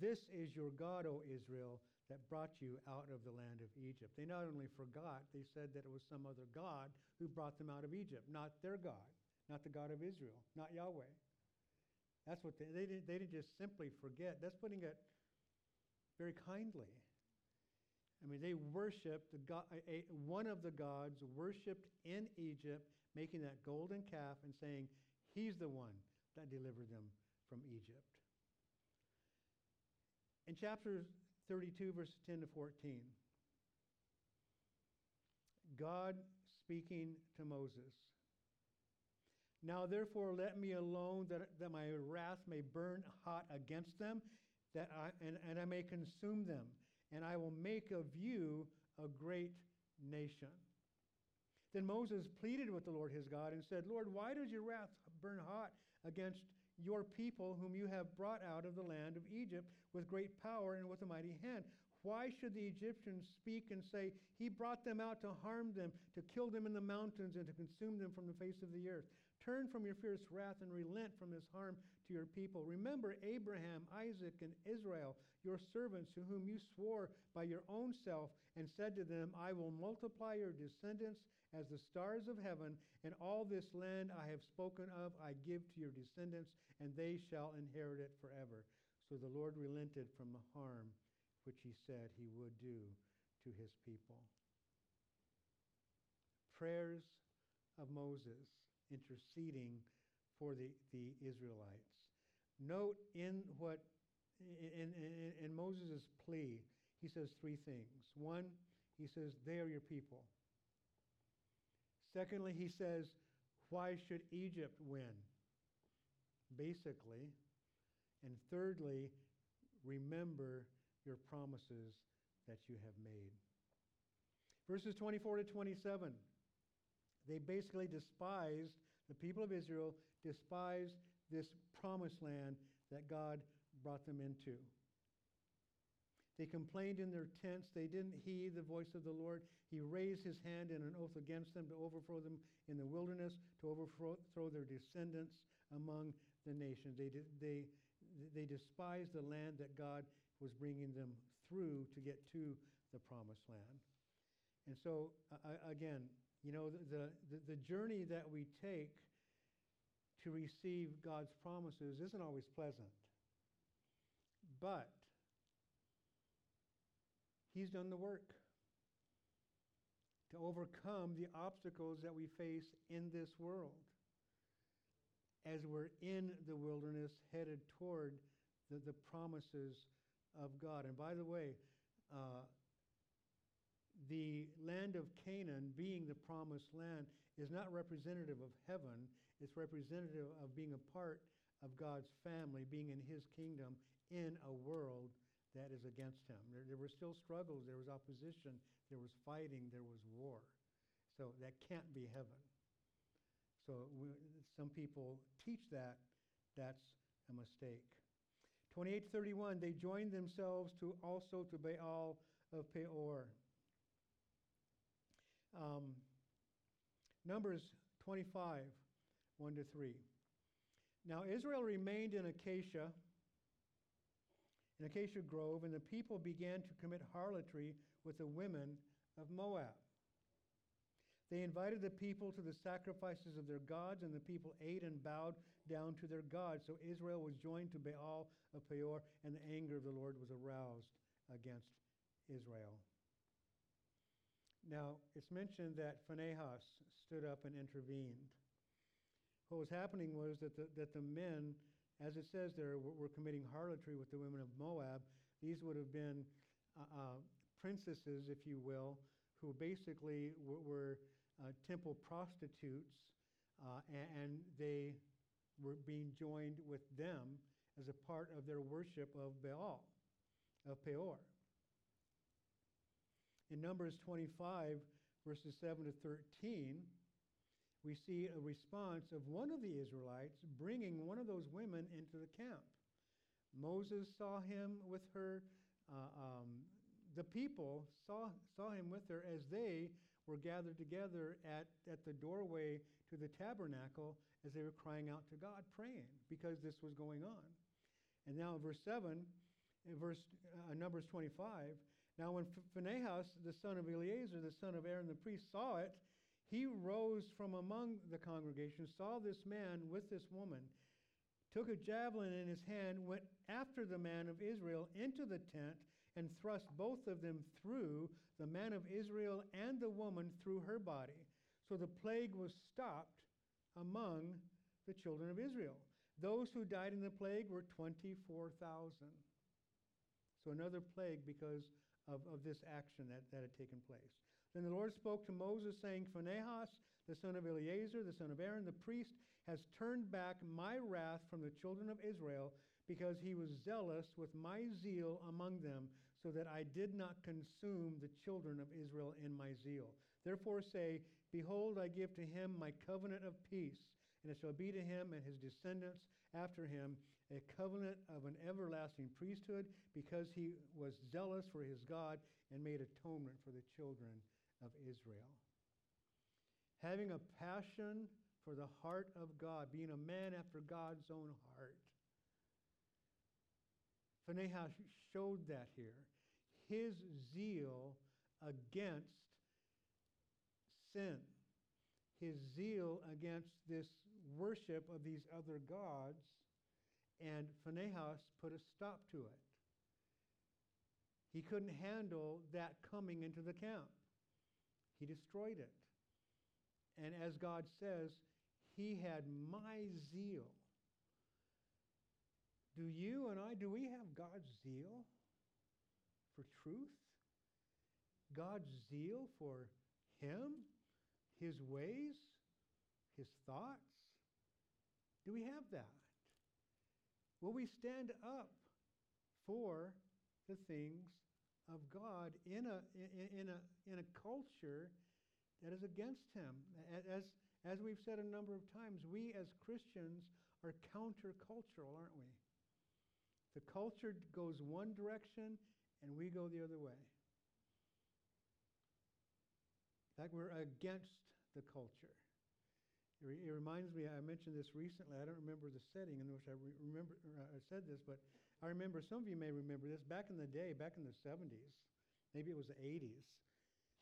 this is your God, O Israel, that brought you out of the land of Egypt. They not only forgot, they said that it was some other God who brought them out of Egypt, not their God, not the God of Israel, not Yahweh. That's what they, they, didn't, they didn't just simply forget. That's putting it very kindly. I mean, they worshiped the God, a, one of the gods worshipped in Egypt, making that golden calf and saying, He's the one that delivered them from Egypt in chapter 32, verses 10 to 14, God speaking to Moses. Now, therefore, let me alone that, that my wrath may burn hot against them, that I, and, and I may consume them, and I will make of you a great nation. Then Moses pleaded with the Lord his God and said, Lord, why does your wrath burn hot against your people whom you have brought out of the land of Egypt with great power and with a mighty hand. Why should the Egyptians speak and say, He brought them out to harm them, to kill them in the mountains, and to consume them from the face of the earth? Turn from your fierce wrath and relent from this harm to your people. Remember Abraham, Isaac, and Israel, your servants, to whom you swore by your own self, and said to them, I will multiply your descendants as the stars of heaven, and all this land I have spoken of I give to your descendants, and they shall inherit it forever. So the Lord relented from the harm which he said he would do to his people. Prayers of Moses interceding for the, the Israelites. Note in what in, in, in Moses' plea, he says three things. One, he says, They are your people. Secondly, he says, Why should Egypt win? Basically. And thirdly, remember your promises that you have made. Verses 24 to 27. They basically despised, the people of Israel despised this promised land that God brought them into. They complained in their tents. They didn't heed the voice of the Lord. He raised his hand in an oath against them to overthrow them in the wilderness, to overthrow their descendants among the nations. They, they, they despised the land that God was bringing them through to get to the promised land. And so, again, you know, the, the, the journey that we take to receive God's promises isn't always pleasant. But He's done the work to overcome the obstacles that we face in this world as we're in the wilderness headed toward the, the promises of God. And by the way, uh, the land of Canaan, being the promised land, is not representative of heaven. It's representative of being a part of God's family, being in his kingdom in a world that is against him. There, there were still struggles, there was opposition, there was fighting, there was war. So that can't be heaven. So we, some people teach that. That's a mistake. 2831, they joined themselves to also to Baal of Peor. Um, Numbers 25, 1 to 3. Now Israel remained in Acacia, in Acacia Grove, and the people began to commit harlotry with the women of Moab. They invited the people to the sacrifices of their gods, and the people ate and bowed down to their gods. So Israel was joined to Baal of Peor, and the anger of the Lord was aroused against Israel. Now, it's mentioned that Phinehas stood up and intervened. What was happening was that the, that the men, as it says there, were, were committing harlotry with the women of Moab. These would have been uh, uh, princesses, if you will, who basically were, uh, temple prostitutes, uh, and, and they were being joined with them as a part of their worship of Baal, of Peor. In Numbers 25, verses 7 to 13, we see a response of one of the Israelites bringing one of those women into the camp. Moses saw him with her. Uh, um, the people saw, saw him with her as they were gathered together at, at the doorway to the tabernacle as they were crying out to God, praying, because this was going on. And now verse 7, in verse uh, Numbers 25, now, when Phinehas, the son of Eleazar, the son of Aaron the priest, saw it, he rose from among the congregation, saw this man with this woman, took a javelin in his hand, went after the man of Israel into the tent, and thrust both of them through, the man of Israel and the woman through her body. So the plague was stopped among the children of Israel. Those who died in the plague were 24,000. So another plague because of, of this action that, that had taken place. Then the Lord spoke to Moses, saying, Phinehas, the son of Eleazar, the son of Aaron, the priest, has turned back my wrath from the children of Israel because he was zealous with my zeal among them, so that I did not consume the children of Israel in my zeal. Therefore say, Behold, I give to him my covenant of peace, and it shall be to him and his descendants after him a covenant of an everlasting priesthood because he was zealous for his God and made atonement for the children of Israel. Having a passion for the heart of God, being a man after God's own heart. Phinehas showed that here. His zeal against sin, his zeal against this worship of these other gods, and Phinehas put a stop to it. He couldn't handle that coming into the camp. He destroyed it. And as God says, he had my zeal. Do you and I, do we have God's zeal for truth? God's zeal for Him, His ways, His thoughts? Do we have that? Will we stand up for the things of God in a, in, a, in a culture that is against Him? As, as we've said a number of times, we as Christians are countercultural, aren't we? The culture goes one direction and we go the other way. In fact, we're against the culture. It, re- it, reminds me, I mentioned this recently. I don't remember the setting in which I re- remember I said this, but I remember some of you may remember this back in the day, back in the 70s, maybe it was the 80s.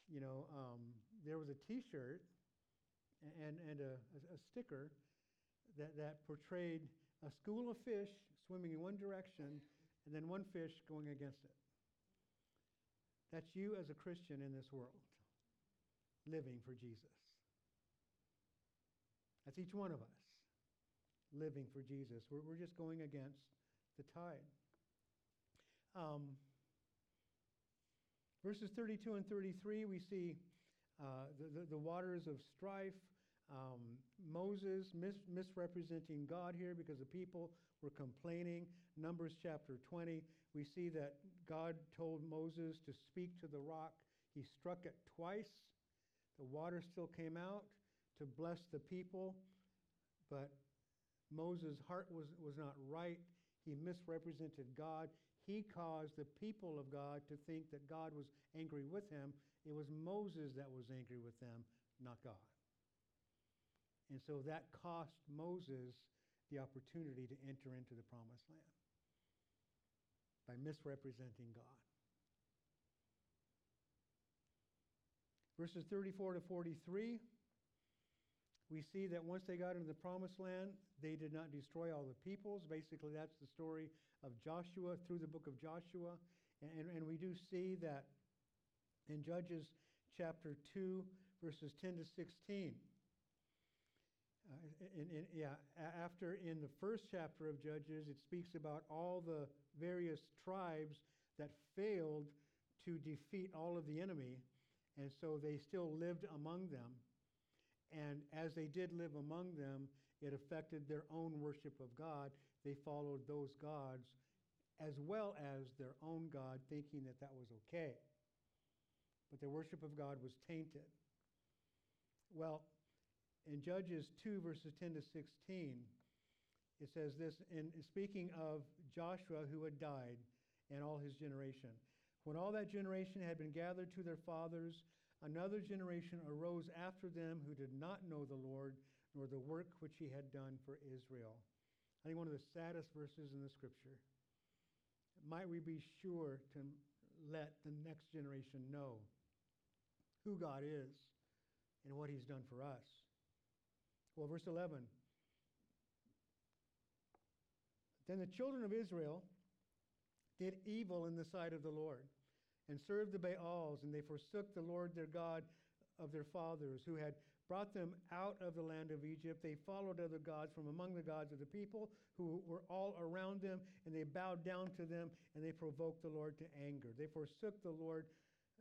You know, um, there was a T-shirt and, and a, a sticker that, that portrayed a school of fish swimming in one direction and then one fish going against it. That's you as a Christian in this world, living for Jesus. That's each one of us living for Jesus. We're, we're just going against the tide. Um, verses 32 and 33, we see uh, the, the, the, waters of strife. Um, Moses mis- misrepresenting God here because the people were complaining. Numbers chapter 20, we see that God told Moses to speak to the rock. He struck it twice. The water still came out to bless the people, but Moses' heart was, was not right. He misrepresented God. He caused the people of God to think that God was angry with him. It was Moses that was angry with them, not God. And so that cost Moses the opportunity to enter into the promised land by misrepresenting God. Verses 34 to 43, we see that once they got into the promised land, they did not destroy all the peoples. Basically, that's the story of Joshua through the book of Joshua. And, and, and we do see that in Judges chapter 2, verses 10 to 16. Uh, in, in, yeah, after in the first chapter of Judges, it speaks about all the various tribes that failed to defeat all of the enemy, and so they still lived among them. And as they did live among them, it affected their own worship of God. They followed those gods as well as their own God, thinking that that was okay. But their worship of God was tainted. Well, in Judges 2, verses 10 to 16, it says this in speaking of Joshua who had died and all his generation. When all that generation had been gathered to their fathers, another generation arose after them who did not know the Lord nor the work which he had done for Israel. I think one of the saddest verses in the scripture. Might we be sure to let the next generation know who God is and what he's done for us. Well, verse 11. Then the children of Israel did evil in the sight of the Lord and served the Baals, and they forsook the Lord their God of their fathers, who had brought them out of the land of Egypt. They followed other gods from among the gods of the people who were all around them, and they bowed down to them, and they provoked the Lord to anger. They forsook the Lord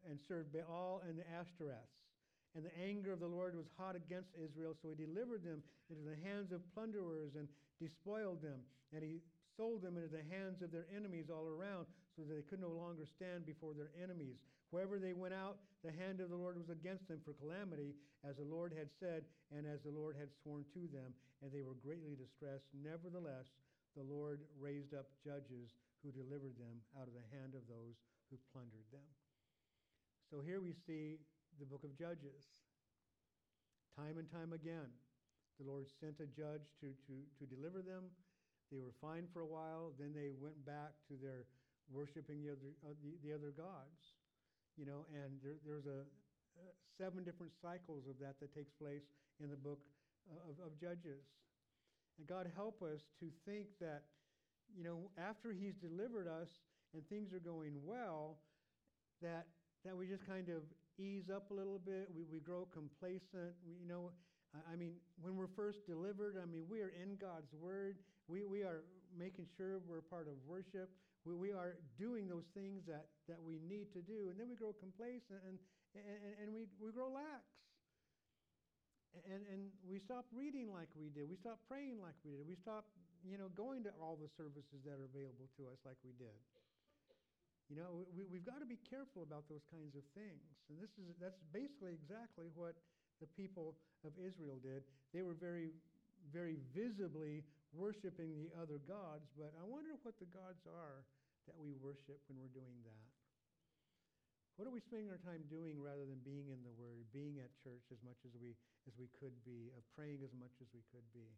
and served Baal and the Ashtoreths. And the anger of the Lord was hot against Israel, so he delivered them into the hands of plunderers and despoiled them. And he sold them into the hands of their enemies all around, so that they could no longer stand before their enemies. Wherever they went out, the hand of the Lord was against them for calamity, as the Lord had said, and as the Lord had sworn to them, and they were greatly distressed. Nevertheless, the Lord raised up judges who delivered them out of the hand of those who plundered them. So here we see the book of Judges. Time and time again, The Lord sent a judge to, to, to deliver them. They were fine for a while. Then they went back to their worshiping the other, uh, the, the other gods. You know, and there, there's a, uh, seven different cycles of that that takes place in the book of, of Judges. And God help us to think that, you know, after He's delivered us and things are going well, that that we just kind of ease up a little bit. We, we grow complacent. We, you know, I, I mean, when we're first delivered, I mean, we are in God's Word. We, we are making sure we're part of worship. We, we are doing those things that, that we need to do. And then we grow complacent and, and, and we, we grow lax. And, and we stop reading like we did. We stop praying like we did. We stop, you know, going to all the services that are available to us like we did. You know, we, we've got to be careful about those kinds of things. And this is, that's basically exactly what the people of Israel did. They were very, very visibly worshiping the other gods, but I wonder what the gods are that we worship when we're doing that. What are we spending our time doing rather than being in the Word, being at church as much as we, as we could be, of praying as much as we could be?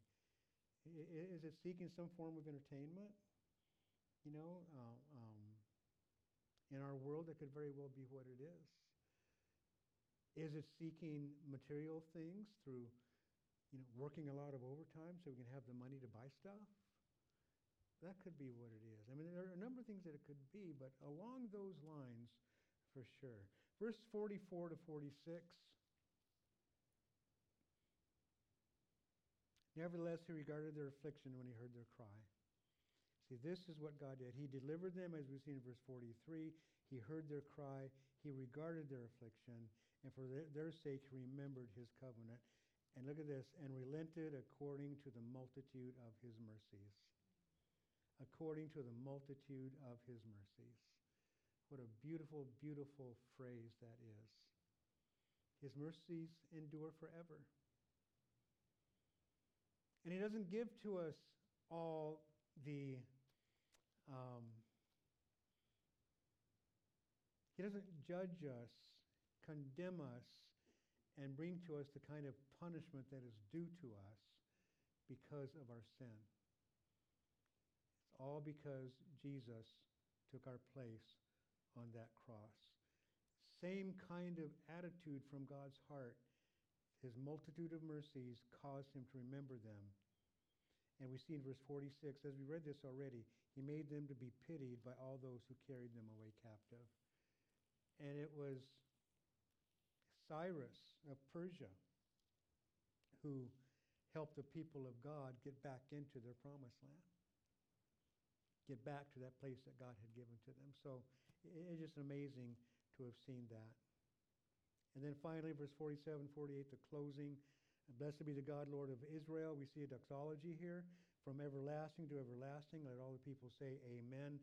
Is it seeking some form of entertainment? You know, uh, um, in our world, that could very well be what it is. Is it seeking material things through, you know, working a lot of overtime so we can have the money to buy stuff? That could be what it is. I mean, there are a number of things that it could be, but along those lines, for sure. Verse 44 to 46. Nevertheless, he regarded their affliction when he heard their cry. See, this is what God did. He delivered them, as we see in verse 43. He heard their cry. He regarded their affliction. And for their, their sake, he remembered his covenant. And look at this, and relented according to the multitude of his mercies. According to the multitude of his mercies. What a beautiful, beautiful phrase that is. His mercies endure forever. And he doesn't give to us all the um, he doesn't judge us, condemn us, and bring to us the kind of punishment that is due to us because of our sin. It's all because Jesus took our place on that cross. Same kind of attitude from God's heart. His multitude of mercies caused him to remember them and we see in verse 46, as we read this already, he made them to be pitied by all those who carried them away captive. And it was Cyrus of Persia who helped the people of God get back into their promised land, get back to that place that God had given to them. So it's just amazing to have seen that. And then finally, verse 47, 48, the closing. Blessed be the God, Lord of Israel. We see a doxology here from everlasting to everlasting. Let all the people say, Amen.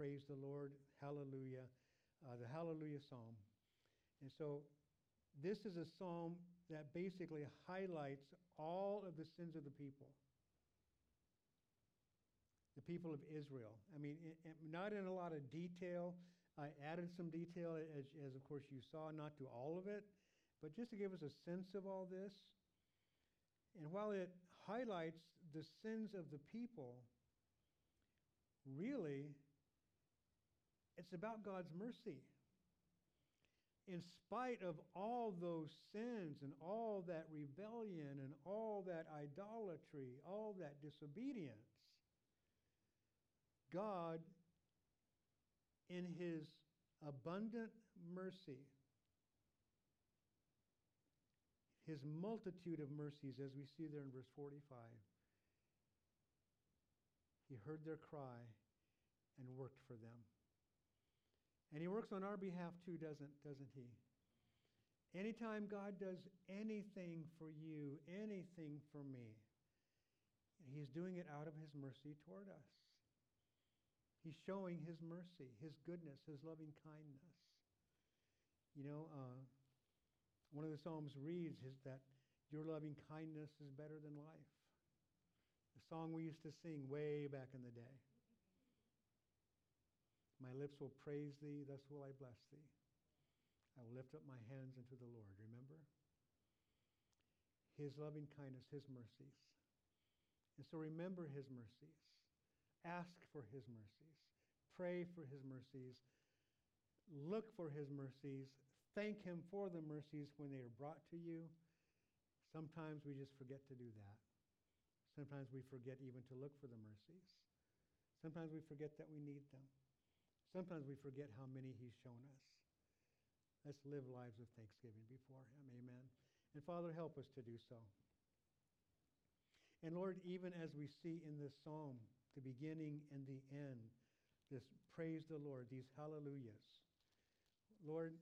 Praise the Lord. Hallelujah. Uh, the Hallelujah Psalm. And so this is a psalm that basically highlights all of the sins of the people. The people of Israel. I mean, not in a lot of detail. I added some detail, as, as of course you saw, not to all of it, but just to give us a sense of all this. And while it highlights the sins of the people, really, it's about God's mercy. In spite of all those sins and all that rebellion and all that idolatry, all that disobedience, God, in his abundant mercy, his multitude of mercies, as we see there in verse 45. He heard their cry and worked for them. And he works on our behalf too, doesn't, doesn't he? Anytime God does anything for you, anything for me, he's doing it out of his mercy toward us. He's showing his mercy, his goodness, his loving kindness. You know, uh, one of the Psalms reads is that your loving kindness is better than life. The song we used to sing way back in the day. My lips will praise thee, thus will I bless thee. I will lift up my hands unto the Lord. Remember? His loving kindness, His mercies. And so remember His mercies. Ask for His mercies. Pray for His mercies. Look for His mercies. Thank Him for the mercies when they are brought to you. Sometimes we just forget to do that. Sometimes we forget even to look for the mercies. Sometimes we forget that we need them. Sometimes we forget how many He's shown us. Let's live lives of thanksgiving before Him. Amen. And Father, help us to do so. And Lord, even as we see in this psalm, the beginning and the end, this praise the Lord, these hallelujahs. Lord,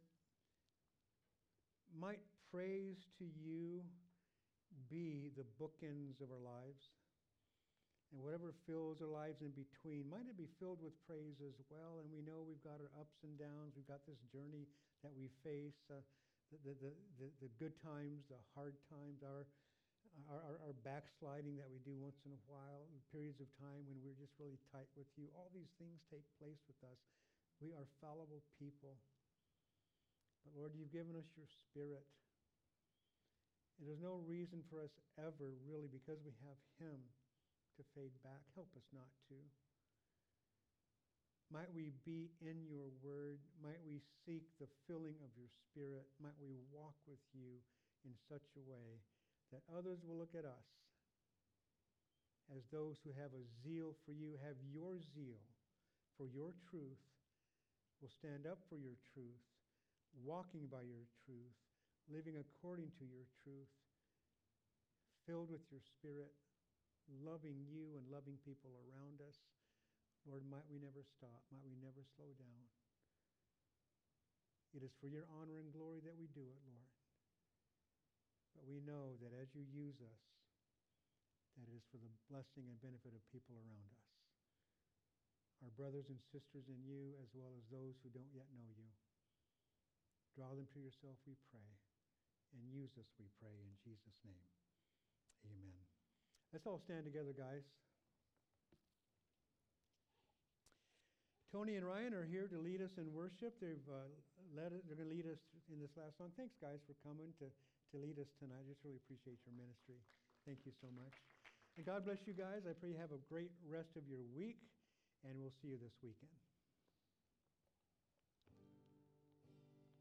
might praise to you be the bookends of our lives. And whatever fills our lives in between, might it be filled with praise as well? And we know we've got our ups and downs. We've got this journey that we face uh, the, the, the, the, good times, the hard times, our, our, our, our backsliding that we do once in a while, periods of time when we're just really tight with you. All these things take place with us. We are fallible people. But Lord, you've given us your spirit. And there's no reason for us ever, really, because we have Him, to fade back. Help us not to. Might we be in your word. Might we seek the filling of your spirit. Might we walk with you in such a way that others will look at us as those who have a zeal for you, have your zeal for your truth, will stand up for your truth, walking by your truth, living according to your truth, filled with your spirit, loving you and loving people around us. Lord, might we never stop. Might we never slow down. It is for your honor and glory that we do it, Lord. But we know that as you use us, that it is for the blessing and benefit of people around us. Our brothers and sisters in you, as well as those who don't yet know you. Draw them to yourself, we pray. And use us, we pray, in Jesus' name. Amen. Let's all stand together, guys. Tony and Ryan are here to lead us in worship. They've uh, led they're going to lead us in this last song. Thanks, guys, for coming to, to lead us tonight. I just really appreciate your ministry. Thank you so much. And God bless you guys. I pray you have a great rest of your week, and we'll see you this weekend.